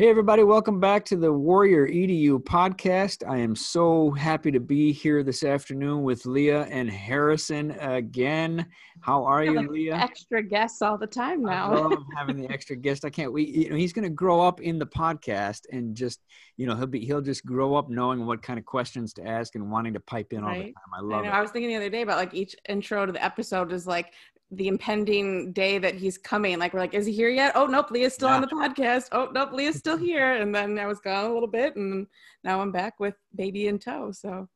Hey, everybody, welcome back to the Warrior EDU podcast. I am so happy to be here this afternoon with Leah and Harrison again. How are you, like Leah? Extra guests all the time now. I love having the extra guest. I can't wait. You know, he's going to grow up in the podcast and just, you know, he'll be, he'll just grow up knowing what kind of questions to ask and wanting to pipe in all the time. I I, love know, it. I was thinking the other day about like each intro to the episode is like the impending day that he's coming. Like we're like, is he here yet? Oh nope, Leah's still on the podcast. Oh nope, Leah's still here. And then I was gone a little bit, and now I'm back with baby in tow. So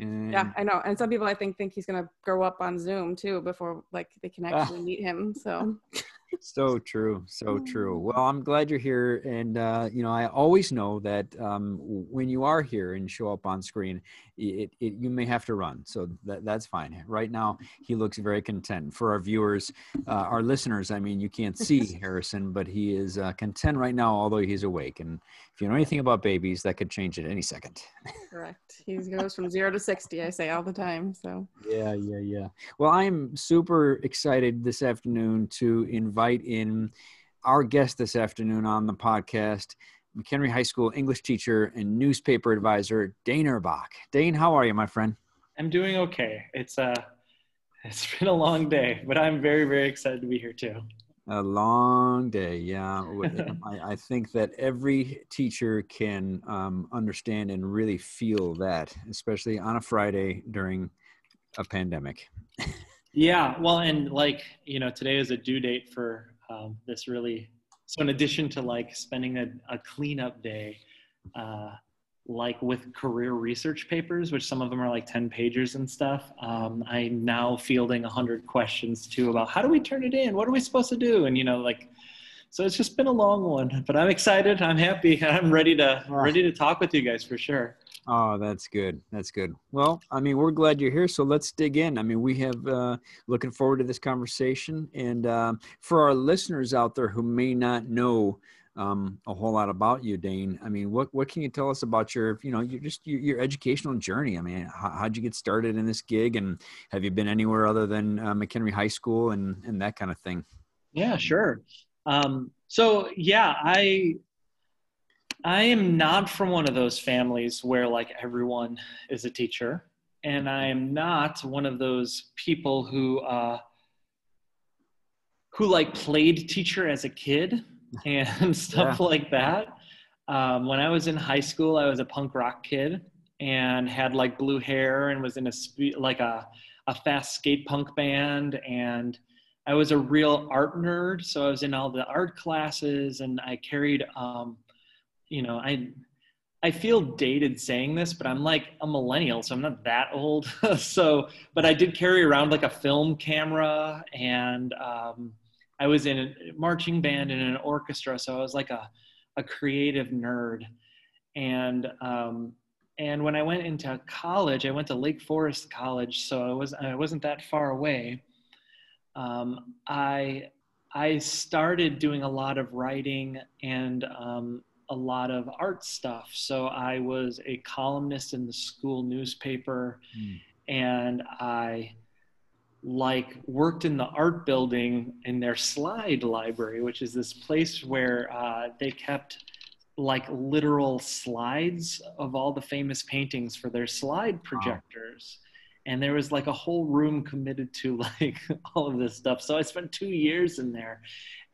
And yeah, I know. And some people I think think he's gonna grow up on Zoom too before like they can Ah. actually meet him. So So true, so true. Mm. Well, I'm glad you're here, and uh, you know, I always know that um, when you are here and show up on screen, it, it you may have to run, so that that's fine. Right now, he looks very content. For our viewers, uh, our listeners, I mean, you can't see Harrison, but he is uh, content right now, although he's awake. And if you know anything about babies, that could change at any second. correct. He goes from zero to sixty. I say all the time. So Yeah, yeah, yeah. Well, I am super excited this afternoon to invite in our guest this afternoon on the podcast, McHenry High School English teacher and newspaper advisor, Dane Erbach. Dane, how are you, my friend? I'm doing okay. It's uh it's been a long day, but I'm very very excited to be here too. A long day, yeah. I think that every teacher can um, understand and really feel that, especially on a Friday during a pandemic. Yeah, well, and like you know, today is a due date for um, this really. So in addition to like spending a, a cleanup day, uh, like with career research papers, which some of them are like ten pages and stuff, um, I'm now fielding hundred questions too about how do we turn it in? What are we supposed to do? And you know, like. So it's just been a long one, but I'm excited. I'm happy. I'm ready to ready to talk with you guys for sure. Oh, that's good. That's good. Well, I mean, we're glad you're here. So let's dig in. I mean, we have uh, looking forward to this conversation. And um, for our listeners out there who may not know um, a whole lot about you, Dane, I mean, what what can you tell us about your, you know, your just your, your educational journey? I mean, how, how'd you get started in this gig, and have you been anywhere other than uh, McHenry High School and and that kind of thing? Yeah, sure. Um, so yeah, I I am not from one of those families where like everyone is a teacher, and I am not one of those people who uh, who like played teacher as a kid and stuff like that. Um, when I was in high school, I was a punk rock kid and had like blue hair and was in a spe- like a a fast skate punk band and I was a real art nerd, so I was in all the art classes, and I carried, um, you know, I I feel dated saying this, but I'm like a millennial, so I'm not that old. so, but I did carry around like a film camera, and um, I was in a marching band and an orchestra, so I was like a a creative nerd, and um, and when I went into college, I went to Lake Forest College, so I was I wasn't that far away um, I I started doing a lot of writing and um, a lot of art stuff. So I was a columnist in the school newspaper, Mm. and I like worked in the art building in their slide library, which is this place where uh, they kept like literal slides of all the famous paintings for their slide projectors and there was like a whole room committed to like all of this stuff so i spent two years in there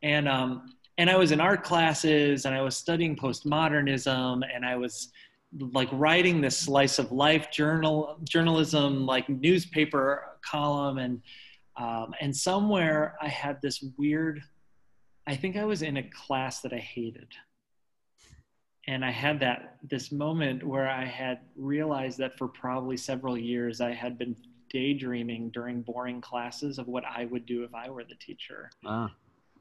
and um and i was in art classes and i was studying postmodernism and i was like writing this slice of life journal journalism like newspaper column. And um, and somewhere i had this weird i think i was in a class that i hated. And I had that this moment where I had realized that for probably several years I had been daydreaming during boring classes of what I would do if I were the teacher. Ah,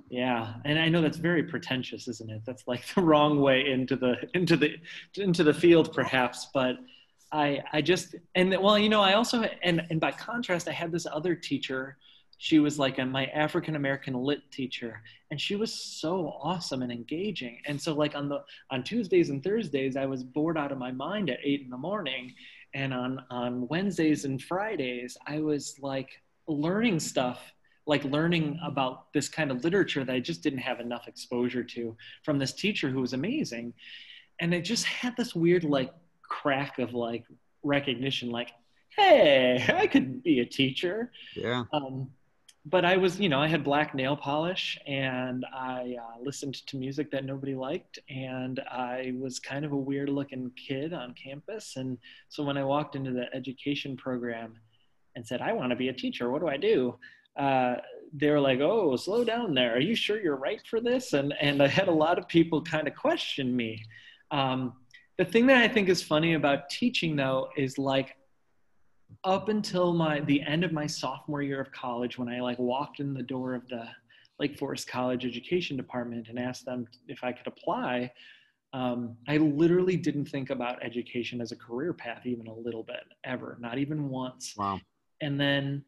Yeah, and I know that's very pretentious, isn't it? That's like the wrong way into the into the into the field, perhaps. But I I just and well, you know, I also and and by contrast, I had this other teacher. She was like a, my African American lit teacher, and she was so awesome and engaging. And so, like on the on Tuesdays and Thursdays, I was bored out of my mind at eight in the morning, and on on Wednesdays and Fridays, I was like learning stuff like learning about this kind of literature that I just didn't have enough exposure to from this teacher who was amazing. And I just had this weird like crack of like recognition, like, hey, I could be a teacher. Yeah. Um, but I was, you know, I had black nail polish and I uh, listened to music that nobody liked. And I was kind of a weird looking kid on campus. And so when I walked into the education program and said, I want to be a teacher, what do I do? Uh, they were like, "Oh, slow down there. Are you sure you're right for this?" And and I had a lot of people kind of question me. Um, the thing that I think is funny about teaching, though, is like up until my the end of my sophomore year of college when i like walked in the door of the lake forest college education department and asked them if i could apply um, i literally didn't think about education as a career path even a little bit ever not even once wow and then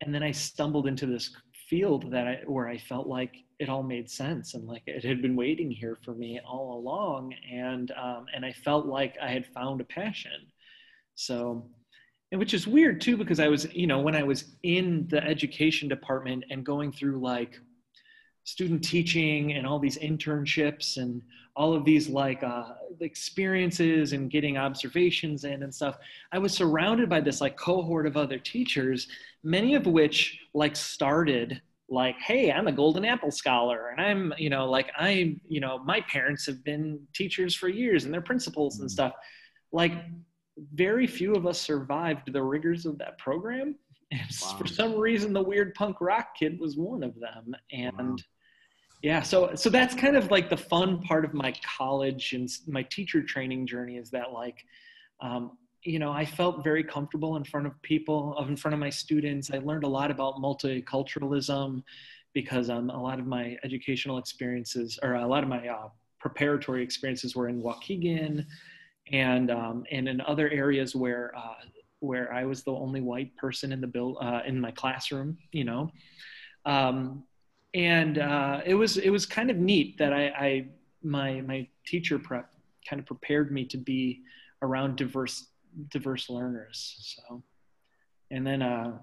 and then i stumbled into this field that I, where i felt like it all made sense and like it had been waiting here for me all along. And um, and i felt like i had found a passion. So and which is weird too because i was you know when i was in the education department and going through like student teaching and all these internships and all of these like uh, experiences and getting observations in and stuff i was surrounded by this like cohort of other teachers many of which like started like hey i'm a golden apple scholar and i'm you know like i'm you know my parents have been teachers for years and they're principals and mm. stuff like very few of us survived the rigors of that program. And wow. for some reason, the weird punk rock kid was one of them. And wow. Yeah, so so that's kind of like the fun part of my college and my teacher training journey is that like, um, you know, I felt very comfortable in front of people, in front of my students. I learned a lot about multiculturalism because um, a lot of my educational experiences, or a lot of my uh, preparatory experiences, were in Waukegan and um, and in other areas where uh, where I was the only white person in the bill uh, in my classroom, you know, um, and uh, it was it was kind of neat that I, I my my teacher prep kind of prepared me to be around diverse diverse learners. So, and then uh,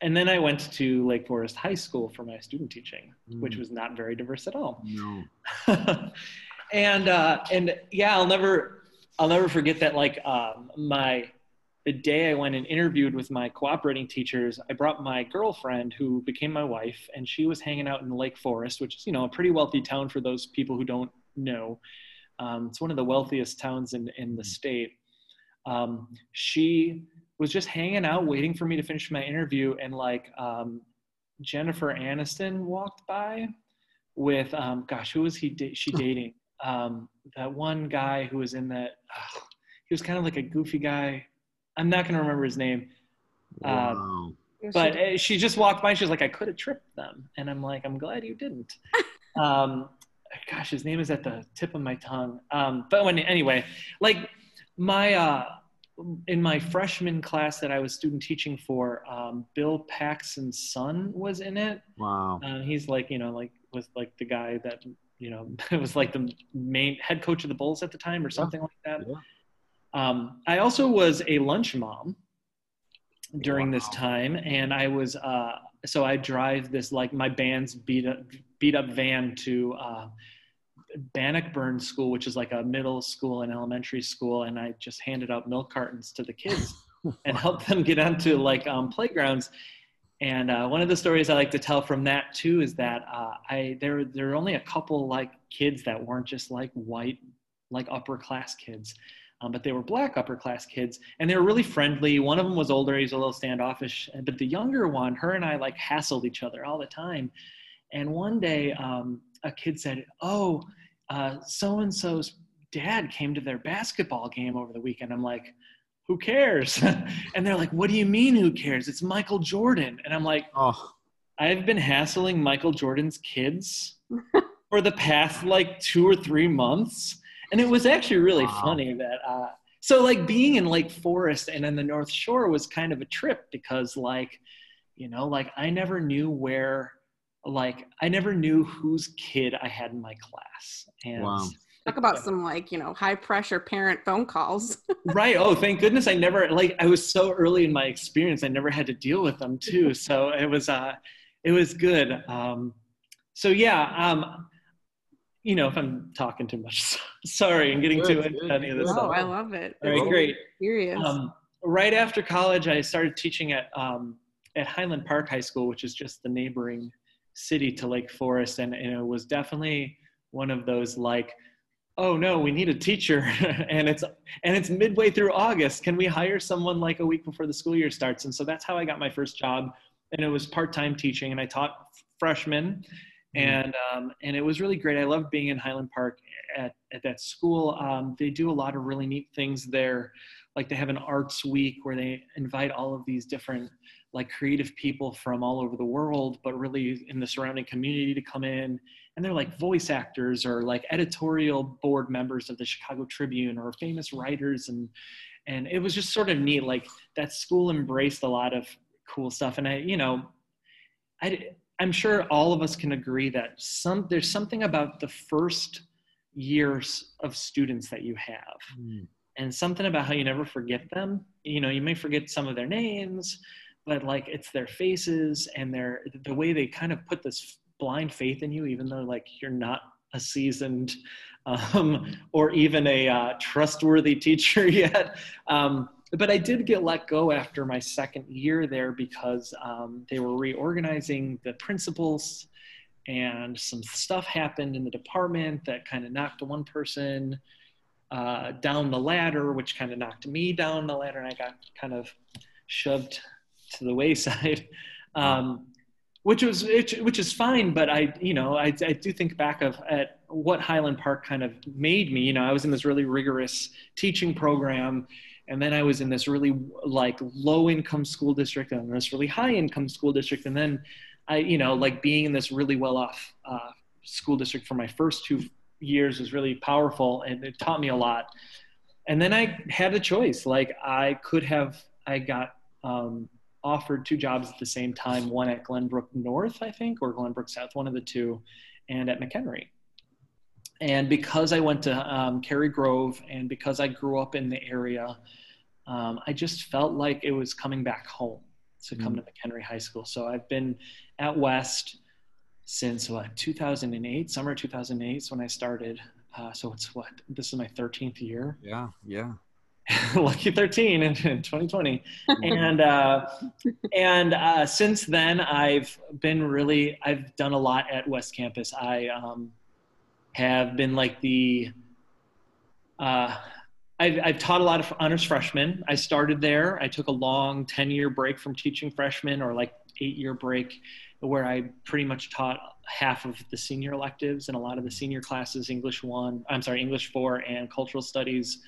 and then I went to Lake Forest High School for my student teaching, mm. which was not very diverse at all. No. and uh, and yeah, I'll never I'll never forget that. Like um, my the day I went and interviewed with my cooperating teachers, I brought my girlfriend who became my wife, and she was hanging out in Lake Forest, which is you know a pretty wealthy town for those people who don't know. Um, it's one of the wealthiest towns in in the state. Um, she was just hanging out, waiting for me to finish my interview, and like um, Jennifer Aniston walked by with um, gosh, who was he? Da- she dating? um, that one guy who was in that. Uh, he was kind of like a goofy guy. I'm not going to remember his name. Uh, wow. but uh, she just walked by. She was like, "I could have tripped them," and I'm like, "I'm glad you didn't." um, gosh, his name is at the tip of my tongue. Um, but when anyway, like my uh, in my freshman class that I was student teaching for, um, Bill Paxton's son was in it. Wow. Uh, he's like, you know, like was like the guy that you know, it was like the main head coach of the Bulls at the time or something yeah. like that. Yeah. Um, I also was a lunch mom during wow. this time, and I was uh, so I drive this like my band's beat up beat up van to uh, Bannockburn School, which is like a middle school and elementary school, and I just handed out milk cartons to the kids and helped them get onto like um, playgrounds. And uh, one of the stories I like to tell from that too is that uh, I there there were only a couple like kids that weren't just like white like upper class kids, um, but they were black upper class kids, and they were really friendly. One of them was older; he's a little standoffish, but the younger one, her and I like hassled each other all the time. And one day, um, a kid said, "Oh, so and so's dad came to their basketball game over the weekend." I'm like who cares? and they're like, what do you mean, who cares? It's Michael Jordan. And I'm like, oh. I've been hassling Michael Jordan's kids for the past like two or three months. And it was actually really wow. funny that, uh, so like being in Lake Forest and in the North Shore was kind of a trip because like, you know, like I never knew where, like, I never knew whose kid I had in my class. And wow. Talk about some like, you know, high pressure parent phone calls. right. Oh, thank goodness I never like I was so early in my experience, I never had to deal with them too. So it was uh it was good. Um, so yeah, um, you know, if I'm talking too much, sorry, I'm getting good, too into any of this no, stuff. I love it. All right, great. Curious. Um, right after college, I started teaching at um, at Highland Park High School, which is just the neighboring city to Lake Forest, and, and it was definitely one of those like, oh no, we need a teacher, and it's and it's midway through August. Can we hire someone like a week before the school year starts? And so that's how I got my first job, and it was part time teaching, and I taught freshmen Mm-hmm. And um, and it was really great. I loved being in Highland Park at at that school. Um, they do a lot of really neat things there, like they have an arts week where they invite all of these different like creative people from all over the world, but really in the surrounding community to come in. And they're like voice actors or like editorial board members of the Chicago Tribune or famous writers and and it was just sort of neat. Like that school embraced a lot of cool stuff. And I, you know, I I'm sure all of us can agree that some there's something about the first years of students that you have. Mm. And something about how you never forget them. You know, you may forget some of their names, but like it's their faces and their the way they kind of put this blind faith in you, even though like you're not a seasoned um, or even a uh, trustworthy teacher yet. Um, but I did get let go after my second year there because um, they were reorganizing the principals and some stuff happened in the department that kind of knocked one person uh, down the ladder, which kind of knocked me down the ladder, and I got kind of shoved to the wayside, um, which was which is fine. But I, you know, I, I do think back of at what Highland Park kind of made me. You know, I was in this really rigorous teaching program and then i was in this really like low income school district and this really high income school district. And then i you know like being in this really well off uh, school district for my first two years was really powerful and it taught me a lot. And then i had a choice. Like i could have i got um, offered two jobs at the same time one at glenbrook north i think or glenbrook south one of the two and at mchenry and because I went to um, Cary Grove and because I grew up in the area, um, I just felt like it was coming back home to come mm. to McHenry High School. So I've been at West since what 2008, summer 2008 is when I started. Uh, so it's what this is my 13th year. Yeah, yeah. Lucky 13 in, in 2020, and uh, and uh, since then I've been really I've done a lot at West Campus. I um, have been like the uh, I've, I've, taught a lot of honors freshmen. I started there. I took a long 10 year break from teaching freshmen or like eight year break where I pretty much taught half of the senior electives and a lot of the senior classes, English one, I'm sorry, English four and cultural studies.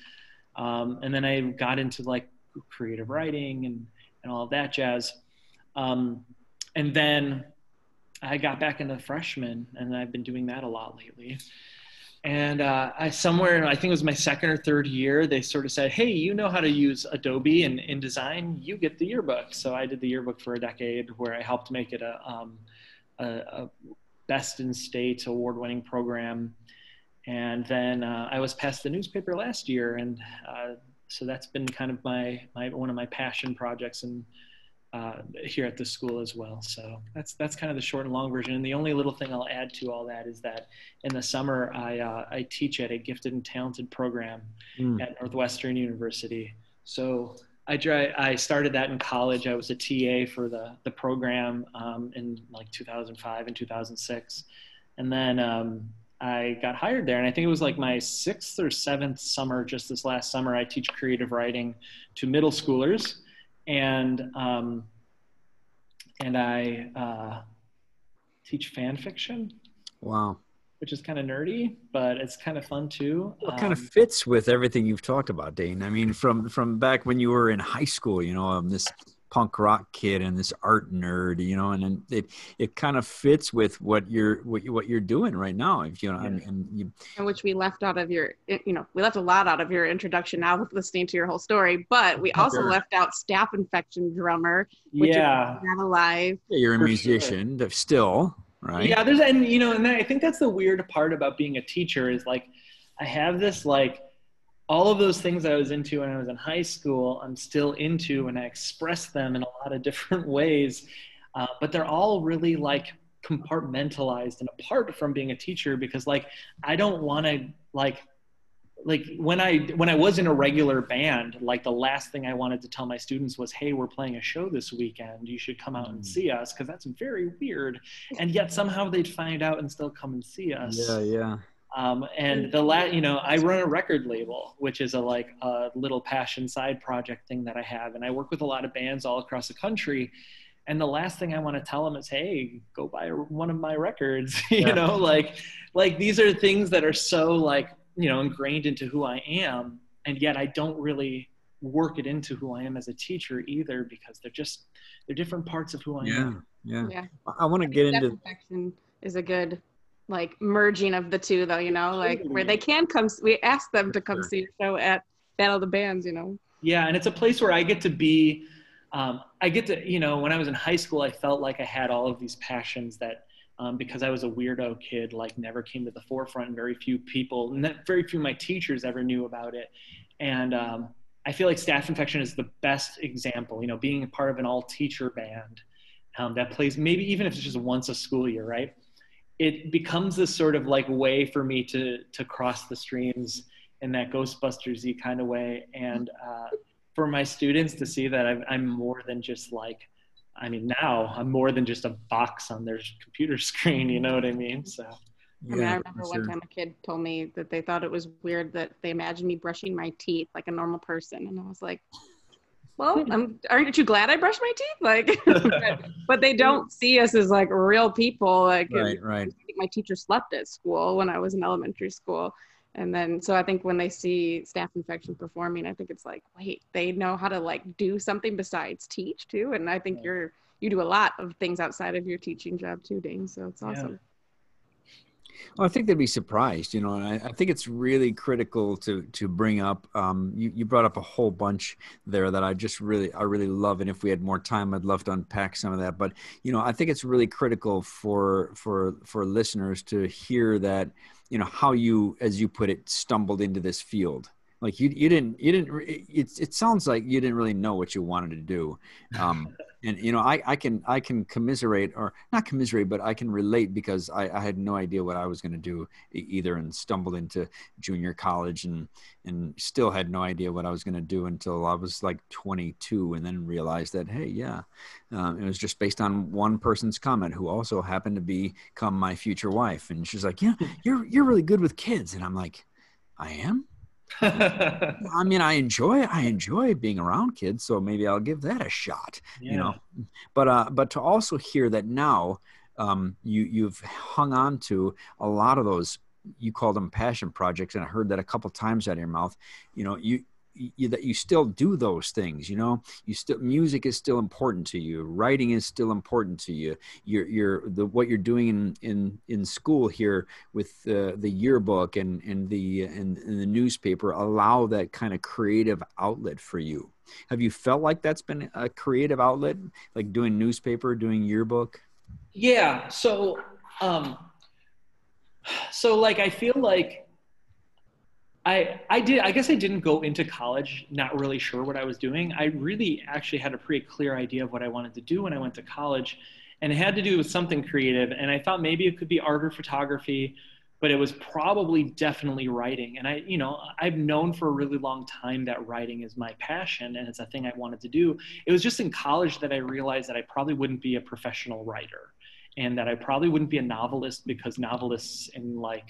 Um, and then I got into like creative writing and, and all of that jazz. Um, and then I got back into freshmen, and I've been doing that a lot lately. And uh, I somewhere, I think it was my second or third year, they sort of said, "Hey, you know how to use Adobe and InDesign? You get the yearbook." So I did the yearbook for a decade, where I helped make it a, um, a, a best in state award-winning program. And then uh, I was passed the newspaper last year, and uh, so that's been kind of my, my one of my passion projects and uh, here at the school as well. So that's that's kind of the short and long version. And the only little thing I'll add to all that is that in the summer I uh, I teach at a gifted and talented program mm. at Northwestern University. So I try, I started that in college. I was a TA for the the program um, in like 2005 and 2006, and then um, I got hired there. And I think it was like my sixth or seventh summer, just this last summer. I teach creative writing to middle schoolers and um, and I uh, teach fan fiction. Wow. Which is kind of nerdy, but it's kind of fun too. Well, it kind of um, fits with everything you've talked about, Dane. I mean, from from back when you were in high school, you know, um, this punk rock kid and this art nerd, you know, and, and it it kind of fits with what you're what, you, what you're doing right now. If you know, yeah. and, and, you, and which we left out of your, you know, we left a lot out of your introduction now with listening to your whole story, but we also sure. left out staph infection drummer, which yeah. is not alive. Yeah, you're a musician sure. still, right? Yeah, there's and you know, and I think that's the weird part about being a teacher is like I have this like all of those things I was into when I was in high school, I'm still into, and I express them in a lot of different ways. uh, but they're all really like compartmentalized and apart from being a teacher because like I don't want to like like when I when I was in a regular band, like the last thing I wanted to tell my students was, "Hey, we're playing a show this weekend. You should come out and mm. see us," because that's very weird. And yet somehow they'd find out and still come and see us. Yeah, yeah. Um, and the last, you know, I run a record label, which is a like a little passion side project thing that I have, and I work with a lot of bands all across the country. And the last thing I want to tell them is, "Hey, go buy one of my records." you yeah. know, like, like these are things that are so like you know ingrained into who I am, and yet I don't really work it into who I am as a teacher either because they're just they're different parts of who I yeah, am. Yeah, yeah. I want to get into perfection is a good like merging of the two though, you know, like where they can come. We ask them to come see a show at Battle of the Bands, you know. Yeah, and it's a place where I get to be. Um, I get to, you know, when I was in high school, I felt like I had all of these passions that um, because I was a weirdo kid, like never came to the forefront. And very few people, very few of my teachers ever knew about it. And um, I feel like Staph Infection is the best example. You know, being a part of an all-teacher band um, that plays maybe even if it's just once a school year, right? It becomes this sort of like way for me to to cross the streams in that Ghostbusters kind of way, and uh, for my students to see that I'm, I'm more than just like I mean, now I'm more than just a box on their computer screen. You know what I mean? So. Yeah, I mean, I remember one time a kid told me that they thought it was weird that they imagined me brushing my teeth like a normal person, and I was like, "Well, I'm, aren't you glad I brushed my teeth?" Like, but, but, they don't see us as like real people. Like, right, right. My teacher slept at school when I was in elementary school, and then so i think when they see Staph infection performing i think it's like wait they know how to like do something besides teach too and i think you're you do a lot of things outside of your teaching job too dane so it's awesome yeah. Well, I think they'd be surprised, you know, I, I think it's really critical to to bring up. Um, you, you brought up a whole bunch there that I just really I really love, and if we had more time, I'd love to unpack some of that. But you know, I think it's really critical for for for listeners to hear that you know how you as you put it stumbled into this field like you you didn't you didn't it, it sounds like you didn't really know what you wanted to do. Um, and you know I, I can i can commiserate or not commiserate but i can relate because i, I had no idea what i was going to do either and stumbled into junior college and and still had no idea what i was going to do until i was like 22 and then realized that hey yeah um, it was just based on one person's comment who also happened to become my future wife. And she's like yeah you're you're really good with kids. And i'm like i am I mean, I enjoy I enjoy being around kids, so maybe I'll give that a shot. Yeah. You know, but uh, but to also hear that now um, you you've hung on to a lot of those you call them passion projects, and I heard that a couple times out of your mouth. You know, you you, that you still do those things you know? You still music is still important to you. Writing is still important to you. You're, you're the what you're doing in in in school here with uh, the yearbook and and the and, and the newspaper allow that kind of creative outlet for you. Have you felt like that's been a creative outlet like doing newspaper doing yearbook? Yeah so um so like i feel like I, I did I guess I didn't go into college not really sure what I was doing. I really actually had a pretty clear idea of what I wanted to do when I went to college and it had to do with something creative and I thought maybe it could be art or photography but it was probably definitely writing and I you know I've known for a really long time that writing is my passion and it's a thing I wanted to do. It was just in college that I realized that I probably wouldn't be a professional writer and that I probably wouldn't be a novelist because novelists in like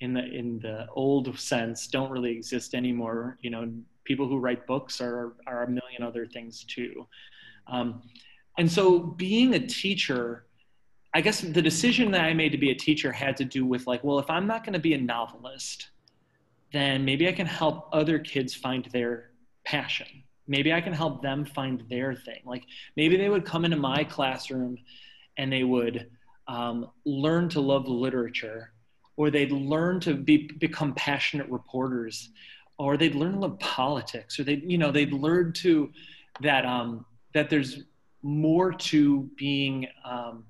in the in the old sense don't really exist anymore. You know, people who write books are are a million other things too. Um, and so, being a teacher, I guess the decision that I made to be a teacher had to do with like, well, if I'm not going to be a novelist, then maybe I can help other kids find their passion. Maybe I can help them find their thing. Like maybe they would come into my classroom and they would um, learn to love literature or they'd learn to be, become passionate reporters, or they'd learn to love politics, or they, you know, they'd learn to that um, that there's more to being, um,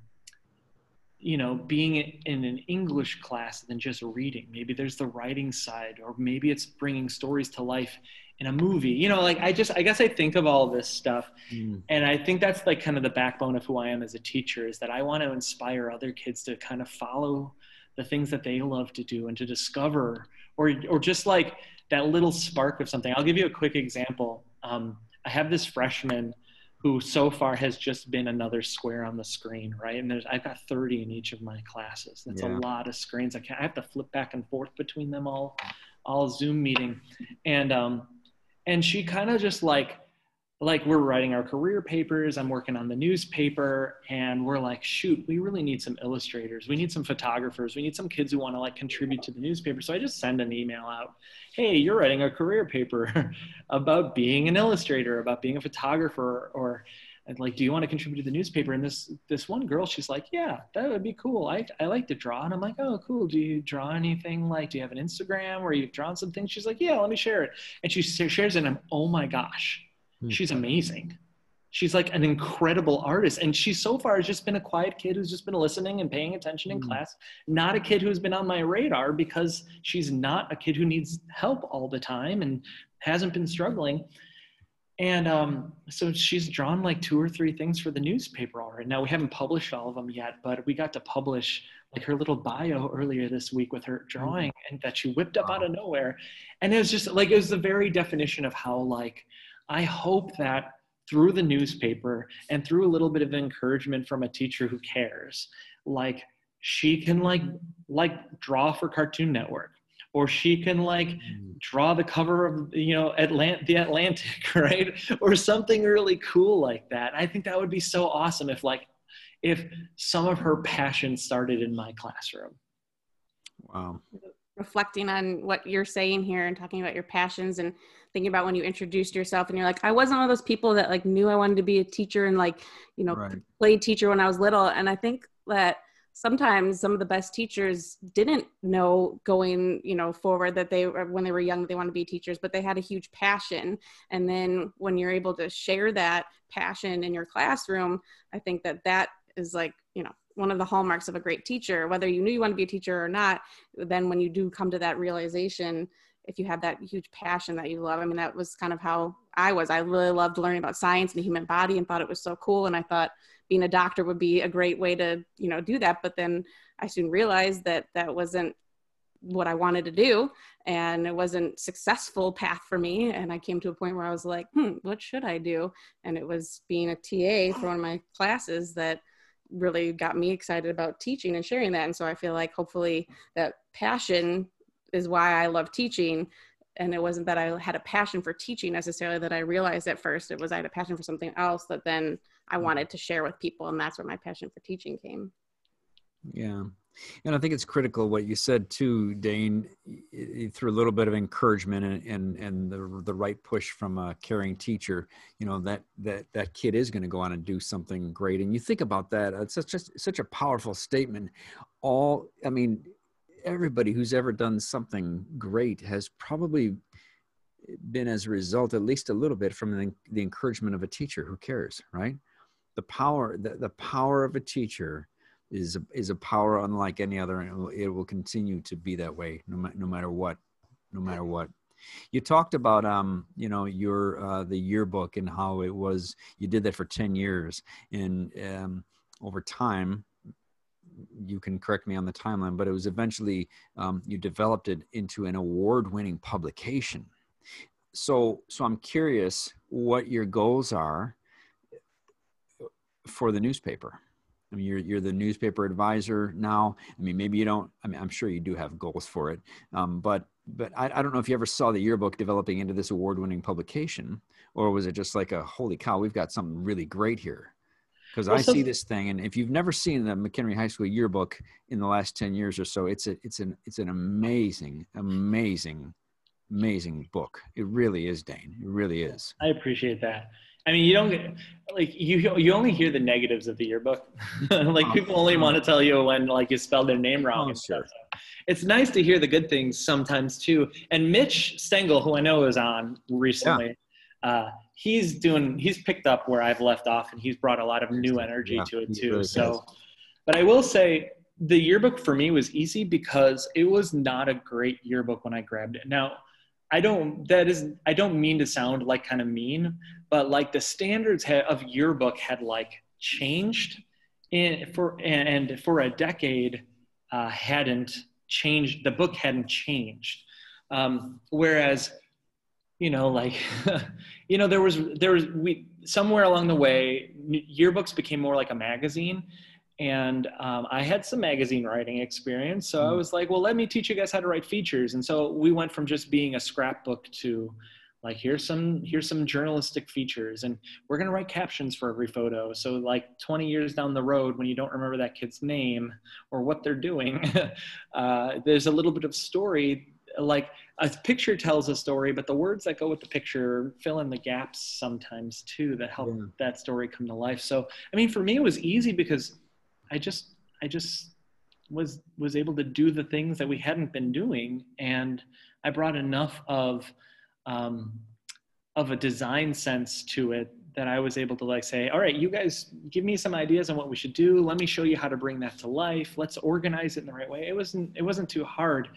you know, being in an English class than just reading. Maybe there's the writing side, or maybe it's bringing stories to life in a movie you know like i just i guess i think of all this stuff mm. and i think that's like kind of the backbone of who i am as a teacher is that i want to inspire other kids to kind of follow the things that they love to do and to discover or or just like that little spark of something i'll give you a quick example um, i have this freshman who so far has just been another square on the screen, right? And there's I've got 30 in each of my classes. That's yeah. a lot of screens. I can't I have to flip back and forth between them all, all Zoom meeting. And um and she kind of just like like we're writing our career papers i'm working on the newspaper and we're like shoot we really need some illustrators. We need some photographers. We need some kids who want to like contribute to the newspaper. So i just send an email out hey you're writing a career paper about being an illustrator about being a photographer or like do you want to contribute to the newspaper? And this this one girl she's like yeah that would be cool. I, I like to draw. And i'm like oh cool. Do you draw anything like do you have an instagram where you've drawn some things? She's like yeah let me share it. And she shares it and i'm oh my gosh Hmm. She's amazing. She's like an incredible artist. And she so far has just been a quiet kid who's just been listening and paying attention in mm. class, not a kid who's been on my radar because she's not a kid who needs help all the time and hasn't been struggling. And um, so she's drawn like two or three things for the newspaper already. Now we haven't published all of them yet, but we got to publish like her little bio earlier this week with her drawing mm. and that she whipped up out of nowhere. And it was just like, it was the very definition of how like I hope that through the newspaper and through a little bit of encouragement from a teacher who cares, like she can like like draw for Cartoon Network or she can like mm. draw the cover of you know Atlant- the Atlantic, right? Or something really cool like that. I think that would be so awesome if like if some of her passion started in my classroom. Wow. Reflecting on what you're saying here and talking about your passions and thinking about when you introduced yourself and you're like, I wasn't one of those people that like knew I wanted to be a teacher and like, you know, right. played teacher when I was little. And I think that sometimes some of the best teachers didn't know going you know forward that they when they were young they wanted to be teachers but they had a huge passion and then when you're able to share that passion in your classroom i think that that is like you know one of the hallmarks of a great teacher whether you knew you want to be a teacher or not then when you do come to that realization if you have that huge passion that you love. I mean, that was kind of how I was. I really loved learning about science and the human body and thought it was so cool. And I thought being a doctor would be a great way to, you know, do that. But then I soon realized that that wasn't what I wanted to do and it wasn't successful path for me. And I came to a point where I was like, hmm, what should I do? And it was being a TA for one of my classes that really got me excited about teaching and sharing that. And so I feel like hopefully that passion is why I love teaching. And it wasn't that I had a passion for teaching necessarily that I realized at first. It was I had a passion for something else that then I mm. wanted to share with people. And that's where my passion for teaching came. Yeah. And I think it's critical what you said too, Dane, through a little bit of encouragement and, and, and the, the right push from a caring teacher, you know, that, that, that kid is going to go on and do something great. And you think about that, it's such, just such a powerful statement. All, I mean, everybody who's ever done something great has probably been as a result at least a little bit from the, the encouragement of a teacher. Who cares right? The power the, the power of a teacher is a, is a power unlike any other and it will, it will continue to be that way no, no matter what no matter what. You talked about um you know your uh the yearbook and how it was you did that for 10 years and um over time you can correct me on the timeline, but it was eventually um, you developed it into an award-winning publication. So, so I'm curious what your goals are for the newspaper. I mean, you're you're the newspaper advisor now. I mean, maybe you don't. I mean, I'm sure you do have goals for it, um, but but I, I don't know if you ever saw the yearbook developing into this award-winning publication, or was it just like a holy cow, we've got something really great here? Because well, I so, see this thing, and if you've never seen the McHenry High School yearbook in the last ten years or so, it's a it's an it's an amazing, amazing, amazing book. It really is, Dane. It really is. I appreciate that. I mean, you don't get like you you only hear the negatives of the yearbook. like people only want to tell you when like you spelled their name wrong. Oh, sure. It's nice to hear the good things sometimes too. And Mitch Stengel, who I know is on recently, yeah. uh, he's doing he's picked up where I've left off and he's brought a lot of new energy yeah, to it too. Really so but I will say the yearbook for me was easy because it was not a great yearbook when I grabbed it. Now, I don't that is I don't mean to sound like kind of mean, but like the standards of yearbook had like changed in for and for a decade uh, hadn't changed the book hadn't changed um, whereas you know like you know there was there was we somewhere along the way yearbooks became more like a magazine. And um, i had some magazine writing experience. So mm. i was like well let me teach you guys how to write features. And so we went from just being a scrapbook to like here's some here's some journalistic features. And we're going to write captions for every photo. So like 20 years down the road when you don't remember that kid's name or what they're doing uh, there's a little bit of story like a picture tells a story but the words that go with the picture fill in the gaps sometimes too that help yeah. that story come to life so i mean for me it was easy because i just i just was was able to do the things that we hadn't been doing and i brought enough of um, of a design sense to it that I was able to like say, all right, you guys give me some ideas on what we should do. Let me show you how to bring that to life. Let's organize it in the right way. It wasn't it wasn't too hard.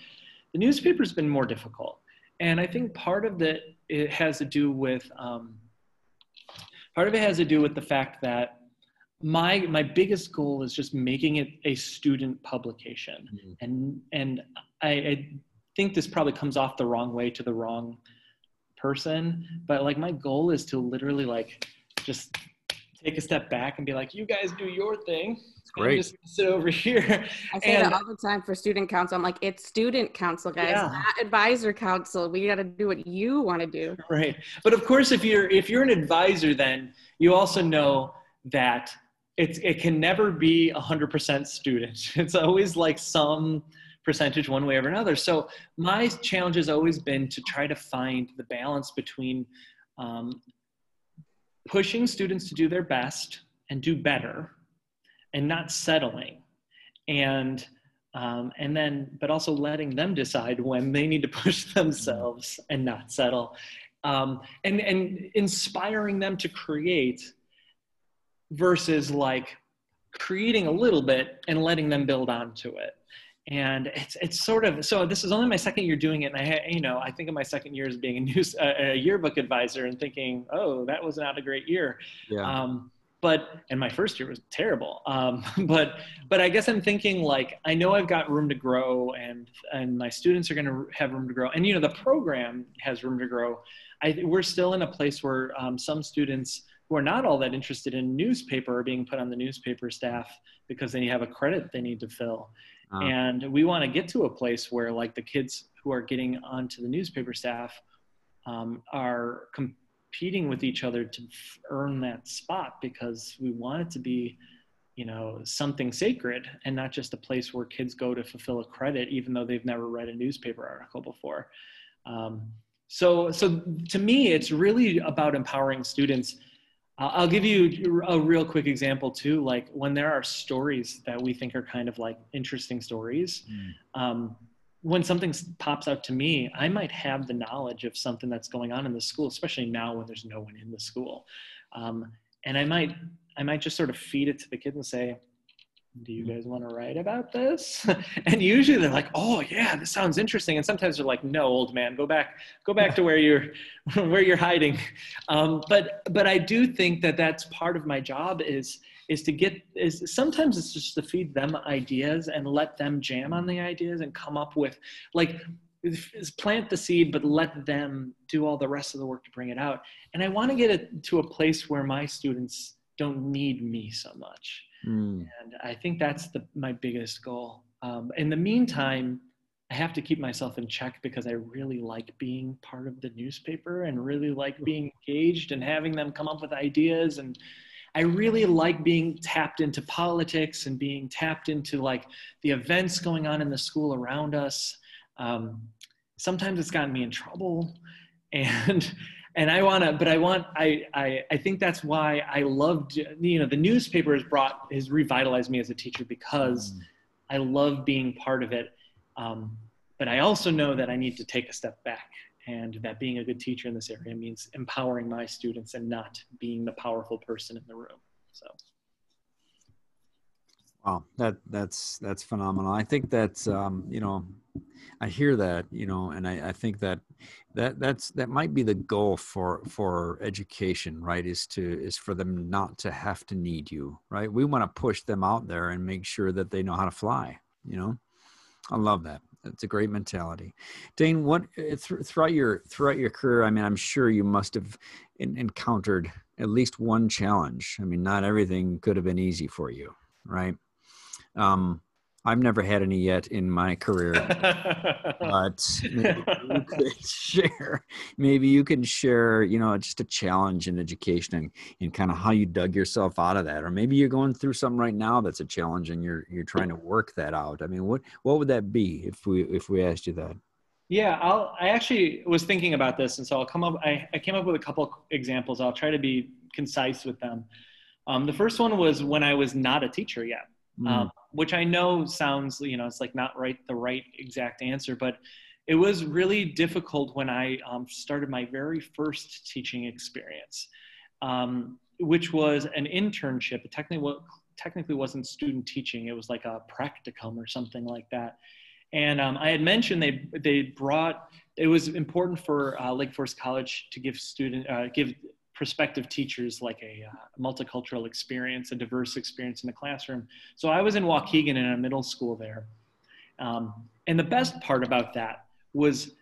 The newspaper's been more difficult, and I think part of that it has to do with um, part of it has to do with the fact that my my biggest goal is just making it a student publication, mm-hmm. and and I, I think this probably comes off the wrong way to the wrong person but like my goal is to literally like just take a step back and be like you guys do your thing. It's great. just sit over here. I say and, that all the time for student council. I'm like it's student council guys yeah. not advisor council. We got to do what you want to do. Right. But of course if you're if you're an advisor then you also know that it's it can never be 100% student. It's always like some percentage one way or another. So my challenge has always been to try to find the balance between um, pushing students to do their best and do better and not settling. And um, and then but also letting them decide when they need to push themselves and not settle. Um, and and inspiring them to create versus like creating a little bit and letting them build onto it and it's it's sort of so this is only my second year doing it and i you know i think of my second year as being a news a, a yearbook advisor and thinking oh that was not a great year. Yeah. um, but and my first year was terrible. Um, but but i guess i'm thinking like i know i've got room to grow and and my students are going to have room to grow. And you know the program has room to grow. I, we're still in a place where um, some students who are not all that interested in newspaper are being put on the newspaper staff because they have a credit they need to fill uh, and we want to get to a place where like the kids who are getting onto the newspaper staff um, are competing with each other to earn that spot because we want it to be you know something sacred and not just a place where kids go to fulfill a credit even though they've never read a newspaper article before. Um, so so to me it's really about empowering students I'll give you a real quick example too. Like when there are stories that we think are kind of like interesting stories, mm. um, when something pops out to me, I might have the knowledge of something that's going on in the school, especially now when there's no one in the school, um, and I might I might just sort of feed it to the kids and say, do you guys want to write about this? And usually they're like oh yeah this sounds interesting. And sometimes they're like no old man go back go back to where you're where you're hiding. Um, but but i do think that that's part of my job is is to get is sometimes it's just to feed them ideas and let them jam on the ideas and come up with like is plant the seed but let them do all the rest of the work to bring it out. And i want to get it to a place where my students don't need me so much Mm. And I think that's the, my biggest goal. Um, in the meantime, I have to keep myself in check because I really like being part of the newspaper and really like being engaged and having them come up with ideas. And I really like being tapped into politics and being tapped into like the events going on in the school around us. Um, sometimes it's gotten me in trouble. And and I want to, but I want, I, I, I think that's why I loved, you know, the newspaper has brought, has revitalized me as a teacher because mm. I love being part of it. Um, but I also know that I need to take a step back and that being a good teacher in this area means empowering my students and not being the powerful person in the room. So. Wow, that that's that's phenomenal. I think that's um, you know I hear that, you know, and I, I think that that that's that might be the goal for for education, right? Is to is for them not to have to need you, right? We want to push them out there and make sure that they know how to fly. You know, I love that. It's a great mentality. Dane, what uh, th- throughout your throughout your career? I mean, I'm sure you must have in, encountered at least one challenge. I mean, not everything could have been easy for you, right? Um, I've never had any yet in my career, but maybe you could share. Maybe you can share, you know, just a challenge in education and, and kind of how you dug yourself out of that, or maybe you're going through something right now that's a challenge and you're you're trying to work that out. I mean, what what would that be if we if we asked you that? Yeah, I'll, I actually was thinking about this, and so I'll come up. I, I came up with a couple examples. I'll try to be concise with them. Um, the first one was when I was not a teacher yet. Mm. Um, which I know sounds, you know, it's like not right the right exact answer, but it was really difficult when I um, started my very first teaching experience, um, which was an internship. It technically, technically wasn't student teaching. It was like a practicum or something like that. And um, I had mentioned they they brought. It was important for uh, Lake Forest College to give student uh, give prospective teachers like a uh, multicultural experience, a diverse experience in the classroom. So I was in Waukegan in a middle school there. Um, and the best part about that was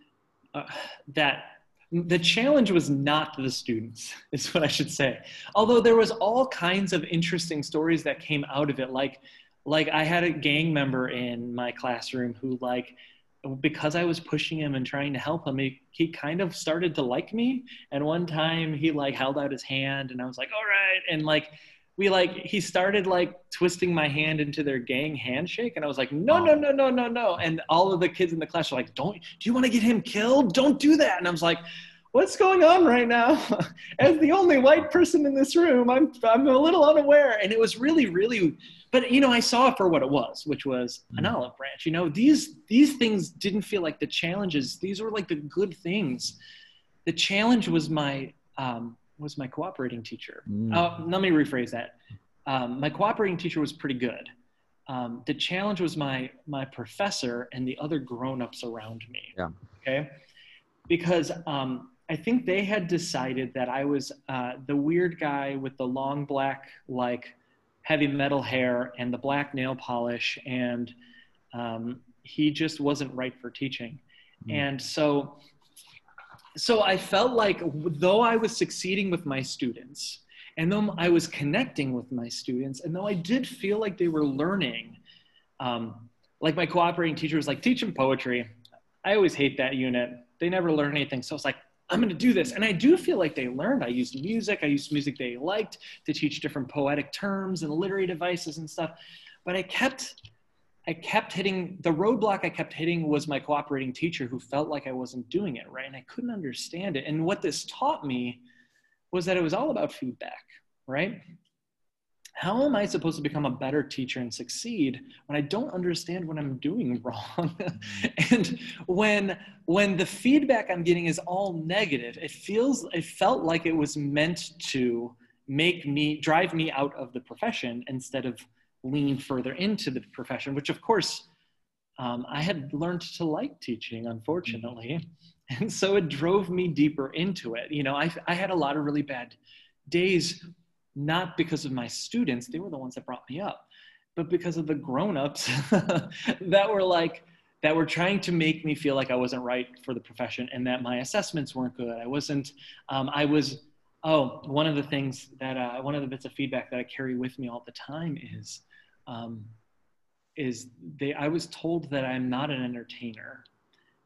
uh, that the challenge was not the students, is what I should say. Although there was all kinds of interesting stories that came out of it. Like, like I had a gang member in my classroom who like because I was pushing him and trying to help him, he, he kind of started to like me. And one time he like held out his hand and I was like, all right. And like, we like, he started like twisting my hand into their gang handshake. And I was like, no, no, no, no, no, no. And all of the kids in the class were like, don't, do you want to get him killed? Don't do that. And I was like, what's going on right now? As the only white person in this room, I'm, I'm a little unaware. And it was really, really but you know i saw it for what it was which was an mm. olive branch. You know these these things didn't feel like the challenges. These were like the good things. The challenge was my um, was my cooperating teacher. Mm. uh, let me rephrase that. Um, my cooperating teacher was pretty good. Um, the challenge was my my professor and the other grown-ups around me. Yeah. okay? Because um, I think they had decided that I was uh, the weird guy with the long black like heavy metal hair and the black nail polish, and um, he just wasn't right for teaching. Mm. And so, so I felt like though I was succeeding with my students, and though I was connecting with my students, and though I did feel like they were learning, um, like my cooperating teacher was like, teach them poetry. I always hate that unit. They never learn anything. So it's like, I'm going to do this. And I do feel like they learned. I used music, I used music they liked to teach different poetic terms and literary devices and stuff. But I kept I kept hitting the roadblock I kept hitting was my cooperating teacher who felt like I wasn't doing it right and I couldn't understand it. And what this taught me was that it was all about feedback, right? How am I supposed to become a better teacher and succeed when I don't understand what I'm doing wrong? and when when the feedback I'm getting is all negative, it feels it felt like it was meant to make me drive me out of the profession instead of lean further into the profession, which of course um, I had learned to like teaching, unfortunately. And so it drove me deeper into it. You know, I, I had a lot of really bad days not because of my students, they were the ones that brought me up, but because of the grown-ups that were like, that were trying to make me feel like I wasn't right for the profession and that my assessments weren't good. I wasn't, um, I was, oh, one of the things that, uh, one of the bits of feedback that I carry with me all the time is, um, is they, I was told that I'm not an entertainer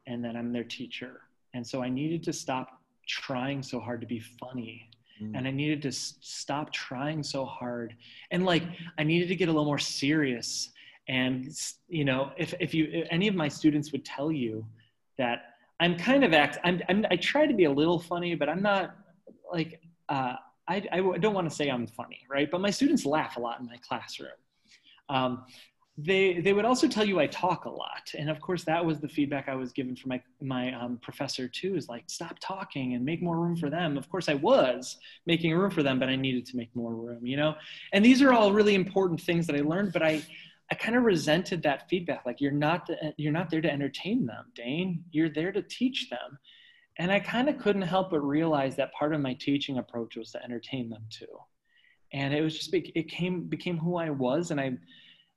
and that I'm their teacher. And so I needed to stop trying so hard to be funny mm. and I needed to s- stop trying so hard. And like, I needed to get a little more serious. And, you know, if, if you, if any of my students would tell you that I'm kind of act, I'm, I'm, I try to be a little funny, but I'm not like, uh, I, I don't want to say I'm funny, right? But my students laugh a lot in my classroom. Um, they they would also tell you I talk a lot, and of course that was the feedback I was given from my my um, professor too. Is like stop talking and make more room for them. Of course I was making room for them, but I needed to make more room, you know. And these are all really important things that I learned, but I I kind of resented that feedback. Like you're not the, you're not there to entertain them, Dane. You're there to teach them. And I kind of couldn't help but realize that part of my teaching approach was to entertain them too. And it was just it came became who I was, and I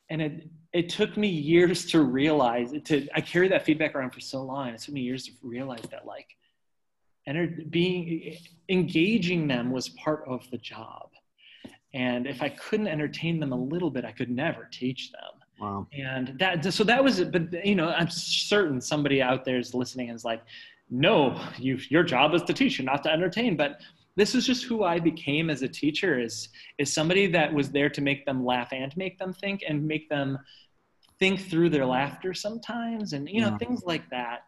and it it took me years to realize it. To I carried that feedback around for so long. It took me years to realize that like, and being engaging them was part of the job and if I couldn't entertain them a little bit, I could never teach them. Wow. And that, so that was, it, but you know, I'm certain somebody out there is listening and is like, no, you, your job is to teach and not to entertain. But this is just who I became as a teacher is, is somebody that was there to make them laugh and make them think and make them think through their laughter sometimes. And, you know, yeah. things like that.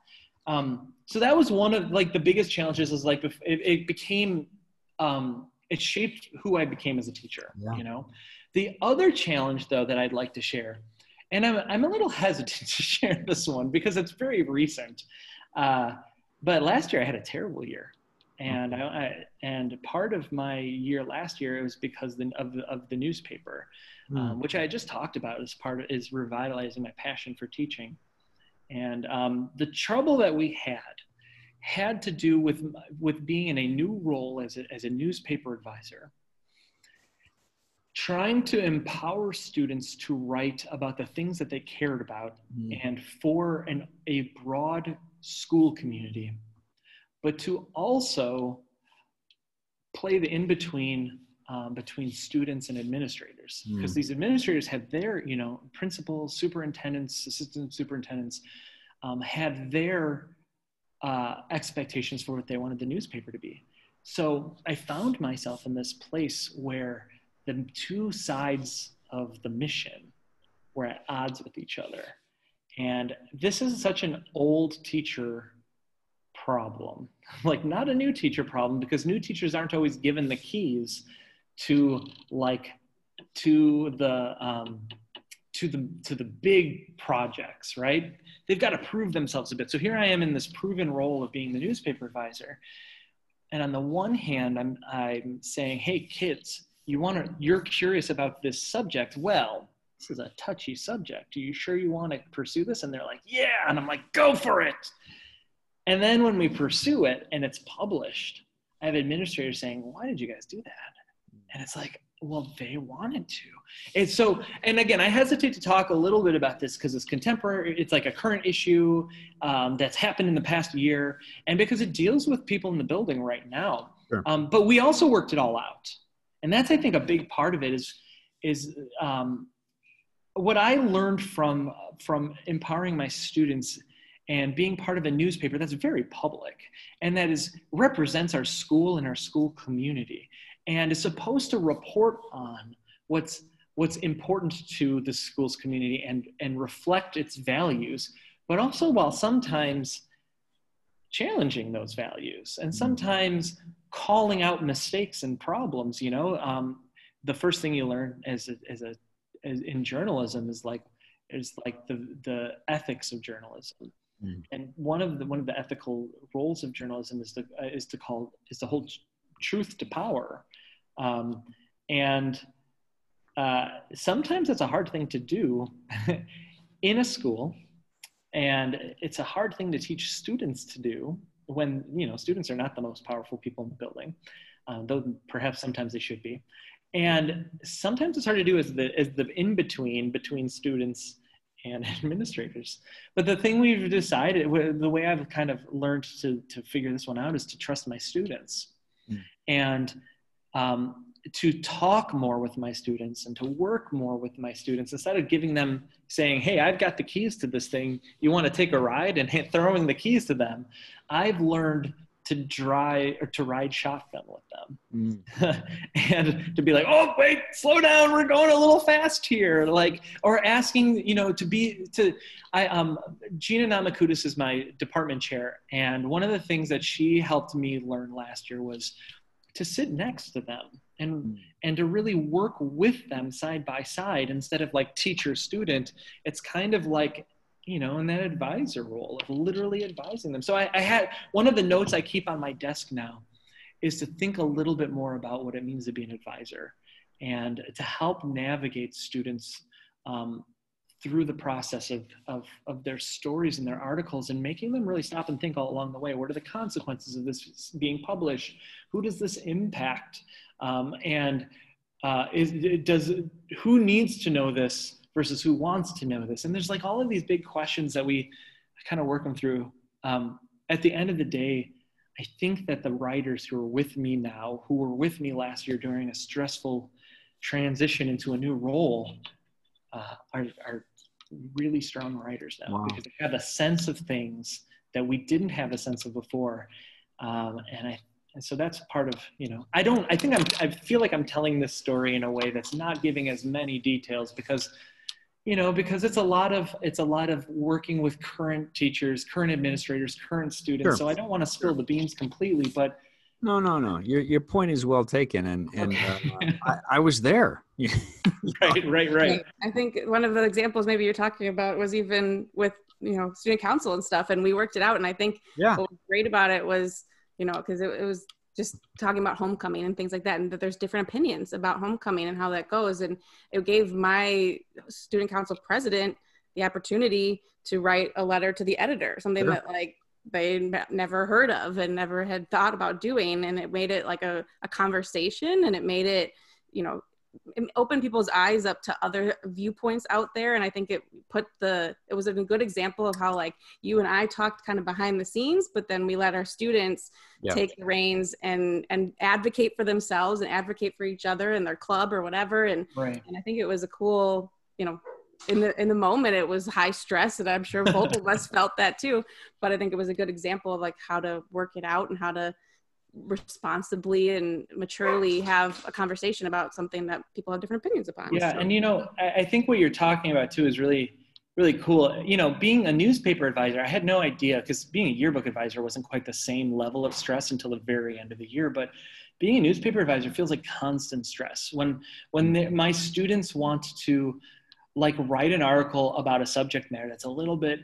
Um, so that was one of like the biggest challenges is like, it, it became, um, it shaped who I became as a teacher, yeah. you know. The other challenge though that I'd like to share, and I'm, I'm a little hesitant to share this one because it's very recent. Uh, but last year I had a terrible year. And I, I, and part of my year last year it was because the, of the, of the newspaper, mm. um, which I just talked about as part of is revitalizing my passion for teaching. And um, the trouble that we had had to do with, with being in a new role as a, as a newspaper advisor, trying to empower students to write about the things that they cared about mm. and for an, a broad school community, but to also play the in-between um, between students and administrators because mm. these administrators had their you know principals superintendents assistant superintendents um, had their uh, expectations for what they wanted the newspaper to be. So I found myself in this place where the two sides of the mission were at odds with each other. And this is such an old teacher problem, like not a new teacher problem, because new teachers aren't always given the keys to like to the um, to the to the big projects, right? They've got to prove themselves a bit. So here I am in this proven role of being the newspaper advisor. And on the one hand, I'm I'm saying, hey kids, you want to you're curious about this subject. Well, this is a touchy subject. Are you sure you want to pursue this? And they're like, yeah. And I'm like, go for it. And then when we pursue it and it's published, I have administrators saying, why did you guys do that? And it's like, well, they wanted to. And so, and again, I hesitate to talk a little bit about this because it's contemporary, it's like a current issue um, that's happened in the past year, and because it deals with people in the building right now. Sure. Um, but we also worked it all out. And that's, I think, a big part of it is, is um, what I learned from, from empowering my students and being part of a newspaper that's very public and that is represents our school and our school community and is supposed to report on what's what's important to the school's community and and reflect its values but also while sometimes challenging those values and mm-hmm. sometimes calling out mistakes and problems you know um, the first thing you learn as a, as a as in journalism is like is like the the ethics of journalism mm. and one of the one of the ethical roles of journalism is to uh, is to call is to hold truth to power um, and uh, sometimes it's a hard thing to do in a school, and it's a hard thing to teach students to do when you know students are not the most powerful people in the building, uh, though perhaps sometimes they should be. And sometimes it's hard to do as the as the in between between students and administrators. But the thing we've decided, the way I've kind of learned to to figure this one out, is to trust my students. Mm. And um, to talk more with my students and to work more with my students instead of giving them saying hey i've got the keys to this thing you want to take a ride and throwing the keys to them i've learned to drive or to ride shotgun with them mm. and to be like oh wait slow down we're going a little fast here like or asking you know to be to i um gina namakudis is my department chair and one of the things that she helped me learn last year was to sit next to them and mm. and to really work with them side by side instead of like teacher student it's kind of like you know in that advisor role of literally advising them so I, I had one of the notes i keep on my desk now is to think a little bit more about what it means to be an advisor and to help navigate students um, through the process of, of, of their stories and their articles and making them really stop and think all along the way. What are the consequences of this being published? Who does this impact? Um, and uh, is, does, who needs to know this versus who wants to know this? And there's like all of these big questions that we kind of work them through. Um, at the end of the day, I think that the writers who are with me now, who were with me last year during a stressful transition into a new role, uh, are, are really strong writers now wow. because they have a sense of things that we didn't have a sense of before. Um, and I, and so that's part of, you know, I don't, I think I'm, I feel like I'm telling this story in a way that's not giving as many details because, you know, because it's a lot of, it's a lot of working with current teachers, current administrators, current students. Sure. So I don't want to spill the beans completely, but no, no, no. Your your point is well taken, and and uh, I, I, was there. right, right, right. I think one of the examples maybe you're talking about was even with you know student council and stuff, and we worked it out. And I think yeah. what was great about it was you know because it, it was just talking about homecoming and things like that, and that there's different opinions about homecoming and how that goes. And it gave my student council president the opportunity to write a letter to the editor, something sure. that like they never heard of and never had thought about doing and it made it like a, a conversation and it made it you know open people's eyes up to other viewpoints out there and i think it put the it was a good example of how like you and i talked kind of behind the scenes but then we let our students yeah. take the reins and and advocate for themselves and advocate for each other and their club or whatever and right. and i think it was a cool you know in the in the moment it was high stress and i'm sure both of us felt that too but i think it was a good example of like how to work it out and how to responsibly and maturely have a conversation about something that people have different opinions upon yeah so. and you know i think what you're talking about too is really really cool you know being a newspaper advisor i had no idea because being a yearbook advisor wasn't quite the same level of stress until the very end of the year but being a newspaper advisor feels like constant stress when when my students want to like write an article about a subject matter that's a little bit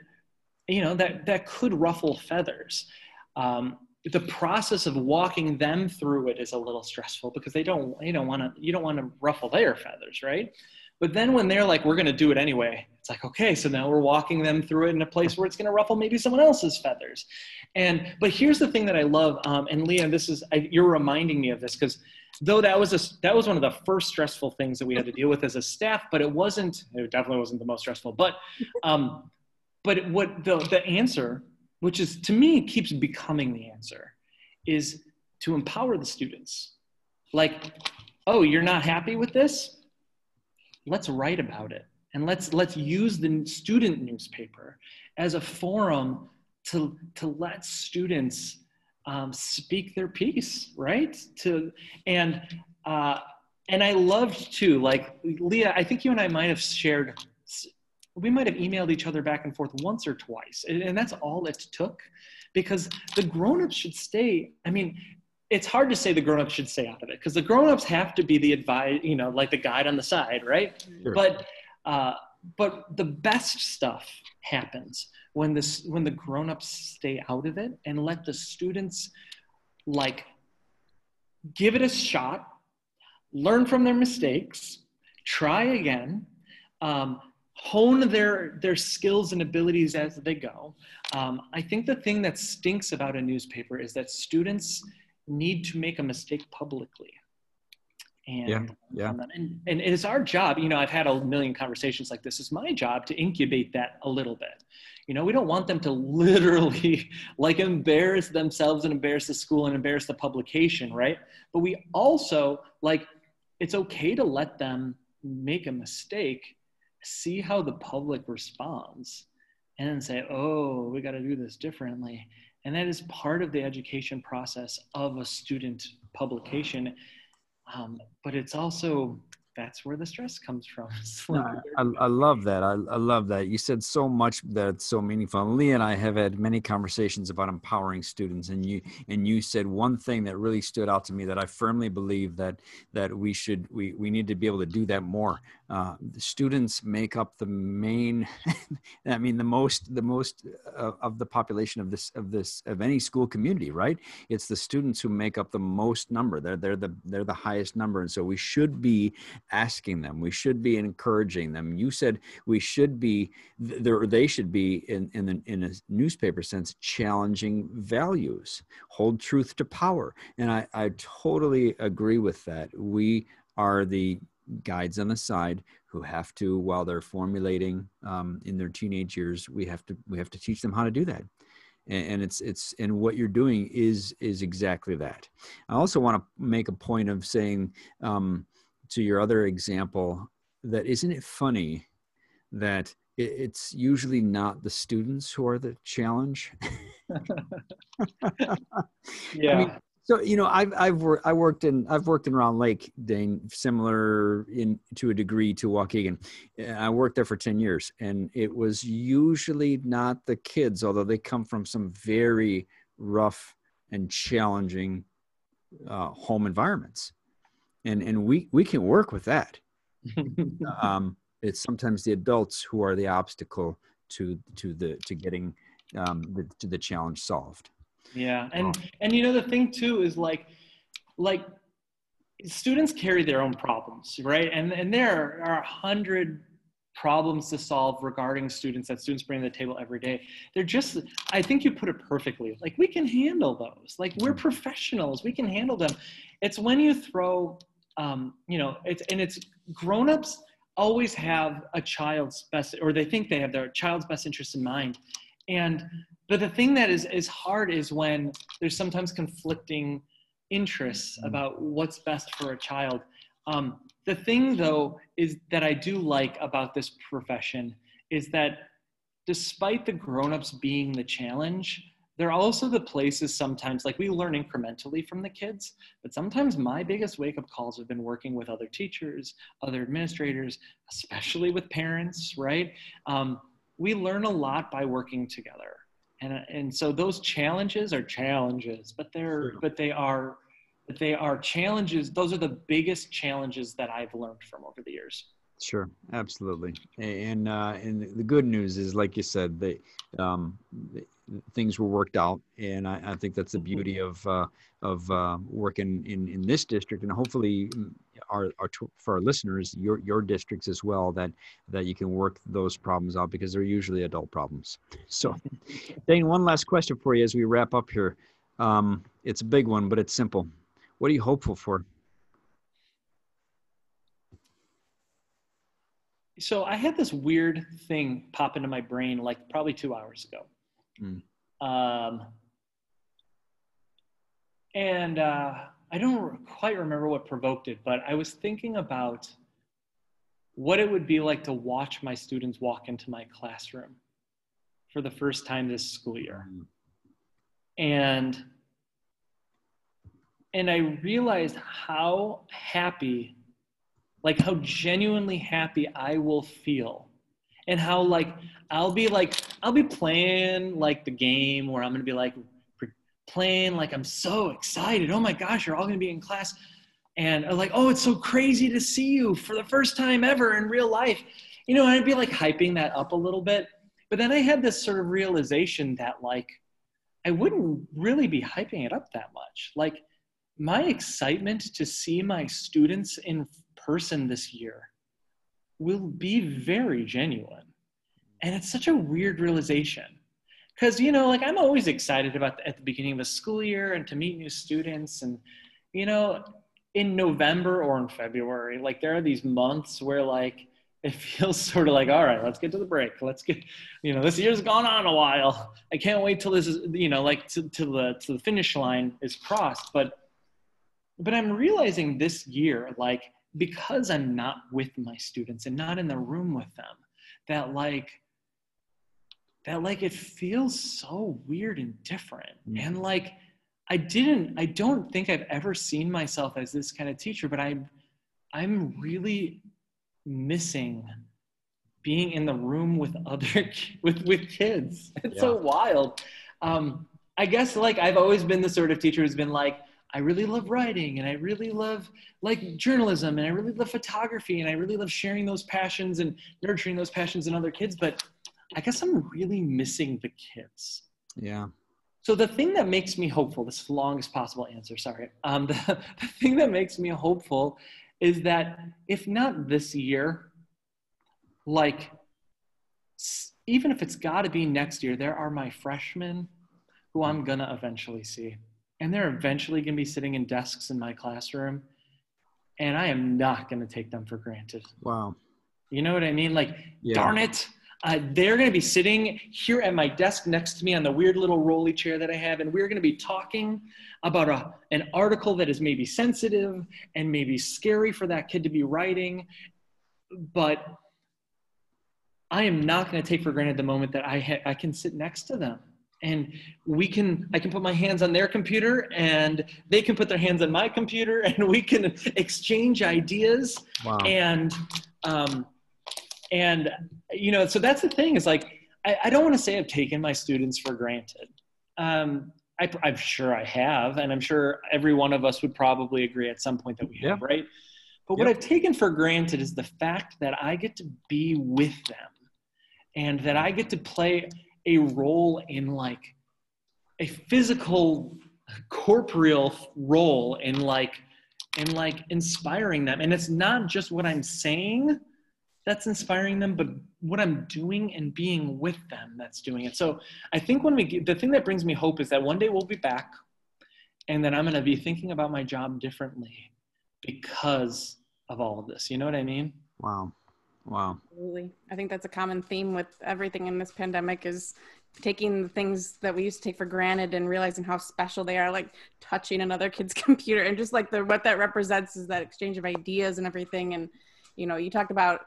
you know that that could ruffle feathers um, the process of walking them through it is a little stressful because they don't you don't want to you don't want to ruffle their feathers right? But then when they're like we're going to do it anyway it's like okay so now we're walking them through it in a place where it's going to ruffle maybe someone else's feathers. And but here's the thing that i love um, and leah this is I, you're reminding me of this because though that was a, that was one of the first stressful things that we had to deal with as a staff, but it wasn't, it definitely wasn't the most stressful, but, um, but what the, the answer, which is to me keeps becoming the answer is to empower the students. Like, oh, you're not happy with this? Let's write about it. And let's, let's use the student newspaper as a forum to, to let students um, speak their piece, right? To and uh, and I loved too, like Leah. I think you and I might have shared. We might have emailed each other back and forth once or twice, and, and that's all it took, because the grown-ups should stay. I mean, it's hard to say the grown-ups should stay out of it because the grown-ups have to be the advice, you know, like the guide on the side, right? Sure. But uh, but the best stuff happens when this when the grown-ups stay out of it and let the students like give it a shot learn from their mistakes try again um, hone their their skills and abilities as they go. Um, i think the thing that stinks about a newspaper is that students need to make a mistake publicly. And yeah, yeah. Um, and, and it's our job you know i've had a million conversations like this it's my job to incubate that a little bit. You know we don't want them to literally like embarrass themselves and embarrass the school and embarrass the publication right? But we also like it's okay to let them make a mistake see how the public responds and then say oh we got to do this differently and that is part of the education process of a student publication um, but it's also that's where the stress comes from. I, I, love that. I, I, love that. You said so much that's so meaningful. And Lee and I have had many conversations about empowering students, and you and you said one thing that really stood out to me that I firmly believe that that we should we we need to be able to do that more. Uh, the students make up the main, I mean, the most the most uh, of the population of this of this of any school community, right? It's the students who make up the most number. They're they're the they're the highest number, and so we should be asking them. We should be encouraging them. You said we should be there they should be in in, the, in a newspaper sense challenging values. Hold truth to power. And i i totally agree with that. We are the guides on the side who have to while they're formulating um, in their teenage years we have to we have to teach them how to do that. And, and it's it's and what you're doing is is exactly that. I also want to make a point of saying um, to your other example that isn't it funny that it, it's usually not the students who are the challenge? Yeah I mean, so you know, I've I've worked I worked in I've worked in Round Lake, Dane, similar in to a degree to Waukegan. I worked there for ten years, and it was usually not the kids, although they come from some very rough and challenging uh, home environments, and and we we can work with that. um, it's sometimes the adults who are the obstacle to to the to getting um, the, to the challenge solved. Yeah, and and you know the thing too is like like students carry their own problems, right? And and there are a hundred problems to solve regarding students that students bring to the table every day. They're just, I think you put it perfectly. Like we can handle those. Like we're professionals. We can handle them. It's when you throw, um, you know, it's and it's grown-ups always have a child's best, or they think they have their child's best interest in mind, and but the thing that is is hard is when there's sometimes conflicting interests mm-hmm. about what's best for a child. Um, the thing though is that i do like about this profession is that despite the grown-ups being the challenge there are also the places sometimes like we learn incrementally from the kids but sometimes my biggest wake-up calls have been working with other teachers other administrators especially with parents right? Um, we learn a lot by working together and and so those challenges are challenges but they're sure. but they are but they are challenges. Those are the biggest challenges that i've learned from over the years. Sure. Absolutely. And uh and the good news is like you said they um things were worked out and i, I think that's the mm-hmm. beauty of uh of uh working in in this district and hopefully our, our for our listeners your your districts as well that that you can work those problems out because they're usually adult problems. So dane one last question for you as we wrap up here. Um, it's a big one but it's simple. What are you hopeful for? So i had this weird thing pop into my brain like probably two hours ago mm. um, and uh, I don't quite remember what provoked it, but I was thinking about what it would be like to watch my students walk into my classroom for the first time this school year. And and I realized how happy like how genuinely happy I will feel and how like I'll be like I'll be playing like the game where I'm to be like playing like i'm so excited. Oh my gosh you're all to be in class. And I'm like oh it's so crazy to see you for the first time ever in real life. You know And i'd be like hyping that up a little bit. But then i had this sort of realization that like i wouldn't really be hyping it up that much. Like my excitement to see my students in person this year will be very genuine. And it's such a weird realization. Because you know like i'm always excited about the, at the beginning of a school year and to meet new students. And you know in november or in february like there are these months where like it feels sort of like all right let's get to the break. Let's get you know this year's gone on a while. I can't wait till this is you know like to, to the to the finish line is crossed. But but i'm realizing this year like because i'm not with my students and not in the room with them that like that like it feels so weird and different mm-hmm. and like i didn't i don't think i've ever seen myself as this kind of teacher but i'm i'm really missing being in the room with other with with kids it's yeah. so wild um i guess like i've always been the sort of teacher who's been like I really love writing and I really love like journalism and I really love photography and I really love sharing those passions and nurturing those passions in other kids. But I guess I'm really missing the kids. Yeah. So the thing that makes me hopeful, this longest possible answer, sorry. Um, the, the thing that makes me hopeful is that if not this year, like even if it's got to be next year, there are my freshmen who I'm to eventually see. And they're eventually going to be sitting in desks in my classroom. And I am not going to take them for granted. Wow. You know what I mean? Like, yeah. darn it. Uh, they're going to be sitting here at my desk next to me on the weird little rolly chair that I have, and we're going to be talking about a, an article that is maybe sensitive and maybe scary for that kid to be writing. But I am not going to take for granted the moment that I, ha- I can sit next to them and we can i can put my hands on their computer and they can put their hands on my computer and we can exchange ideas wow. and um, and you know so that's the thing is like i, I don't want to say i've taken my students for granted um, I, am sure i have and i'm sure every one of us would probably agree at some point that we have yeah. right but yep. what i've taken for granted is the fact that i get to be with them and that i get to play a role in like a physical corporeal role in like in like inspiring them. And it's not just what i'm saying that's inspiring them but what i'm doing and being with them that's doing it. So i think when we get, the thing that brings me hope is that one day we'll be back and then i'm going to be thinking about my job differently because of all of this. You know what i mean? Wow Wow. Absolutely. I think that's a common theme with everything in this pandemic is taking the things that we used to take for granted and realizing how special they are, like touching another kid's computer and just like the what that represents is that exchange of ideas and everything. And you know, you talked about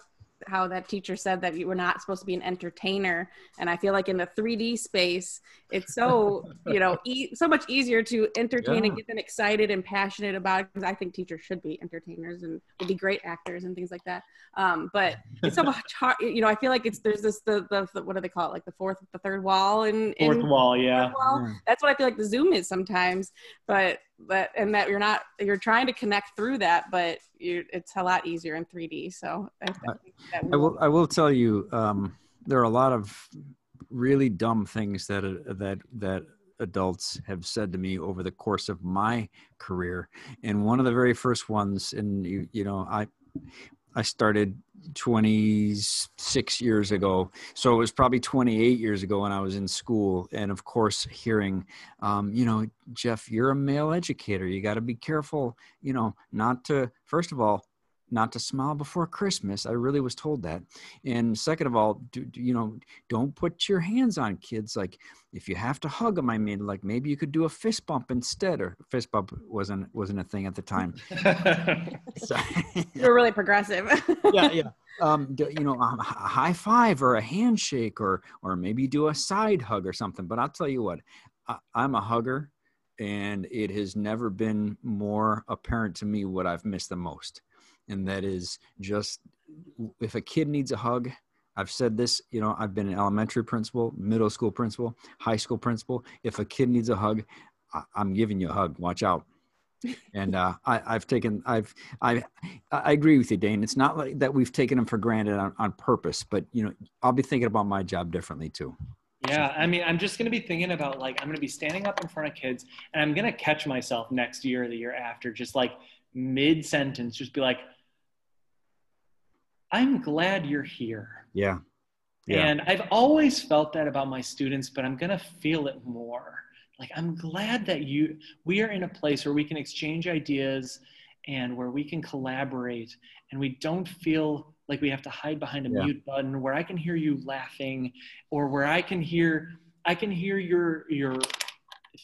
how that teacher said that you were not supposed to be an entertainer. And i feel like in the 3d space it's so you know e- so much easier to entertain yeah. and get them excited and passionate about it because i think teachers should be entertainers and would be great actors and things like that. Um, but it's so much hard you know i feel like it's there's this the, the, the what do they call it? Like the fourth the third wall and fourth wall yeah. wall. that's what i feel like the zoom is sometimes. But but and that you're not you're trying to connect through that but you, it's a lot easier in 3d so I, I, I will i will tell you um, there are a lot of really dumb things that uh, that that adults have said to me over the course of my career. And one of the very first ones and you you know i I started 26 years ago. So it was probably 28 years ago when I was in school. And of course, hearing, um, you know, Jeff, you're a male educator. You got to be careful, you know, not to, first of all, not to smile before Christmas. I really was told that. And second of all, do, do, you know, don't put your hands on kids. Like if you have to hug them, I mean, like maybe you could do a fist bump instead. Or fist bump wasn't wasn't a thing at the time. so, You're really progressive. yeah, yeah. Um, you know, a high five or a handshake, or or maybe do a side hug or something. But I'll tell you what, I, I'm a hugger and it has never been more apparent to me what I've missed the most and that is just if a kid needs a hug I've said this, you know, I've been an elementary principal, middle school principal, high school principal. If a kid needs a hug, I, am giving you a hug. Watch out. and uh, I, have taken, I've, I, I agree with you, Dane. It's not like that we've taken them for granted on, on purpose, but you know, I'll be thinking about my job differently too. Yeah, I mean, I'm just going to be thinking about like I'm going to be standing up in front of kids, and I'm going to catch myself next year or the year after, just like mid sentence, just be like, I'm glad you're here. Yeah. yeah. And I've always felt that about my students, but I'm going to feel it more. Like, I'm glad that you, we are in a place where we can exchange ideas and where we can collaborate and we don't feel like we have to hide behind a yeah. mute button where I can hear you laughing or where I can hear, I can hear your, your,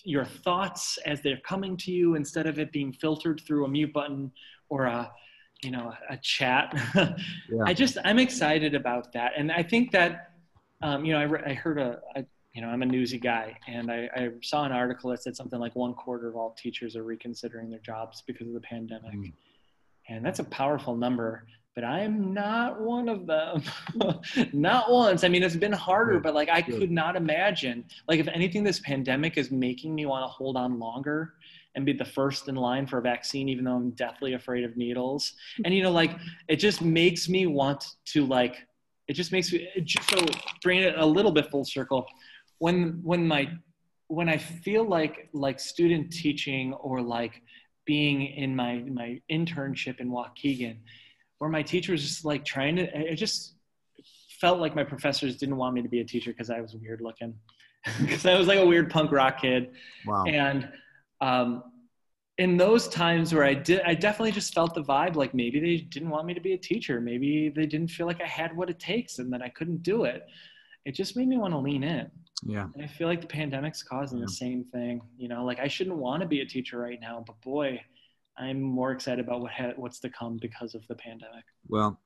your thoughts as they're coming to you instead of it being filtered through a mute button or a, you know a chat yeah. i just i'm excited about that and i think that um, you know I, re- I heard a, a, you know i'm a newsy guy and I, I, saw an article that said something like one quarter of all teachers are reconsidering their jobs because of the pandemic mm. and that's a powerful number but i'm not one of them not once i mean it's been harder but like i could not imagine like if anything this pandemic is making me want to hold on longer and be the first in line for a vaccine, even though I'm deathly afraid of needles. And, you know, like, it just makes me want to, like, it just makes me, just so bring it a little bit full circle. When, when my, when I feel like, like student teaching or like being in my my internship in Waukegan, where my teacher was just like trying to. It just felt like my professors didn't want me to be a teacher because I was weird looking, because I was like a weird punk rock kid. Wow. And um, in those times where I did, I definitely just felt the vibe like maybe they didn't want me to be a teacher. Maybe they didn't feel like I had what it takes and that I couldn't do it. It just made me want to lean in. Yeah. And I feel like the pandemic's causing Yeah. the same thing. You know, like I shouldn't want to be a teacher right now, but boy, I'm more excited about what ha- what's to come because of the pandemic. Well,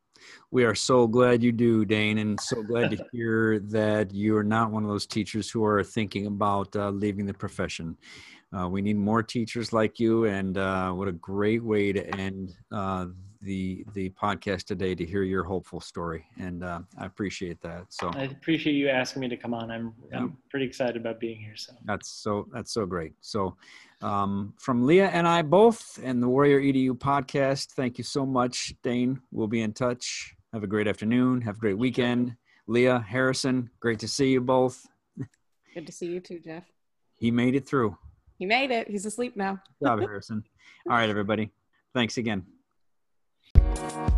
we are so glad you do, Dane, and so glad to hear that you are not one of those teachers who are thinking about uh, leaving the profession. Uh, we need more teachers like you, and uh, what a great way to end uh, the the podcast today to hear your hopeful story. And uh, I appreciate that. So I appreciate you asking me to come on. I'm Yeah. I'm pretty excited about being here. So that's so that's so great. So um, from Leah and I both, and the Warrior EDU podcast, thank you so much, Dane. We'll be in touch. Have a great afternoon. Have a great weekend. Leah Harrison, great to see you both. Good to see you too, Jeff. He made it through. He made it. He's asleep now. Good job, Harrison. All right, everybody. Thanks again. We'll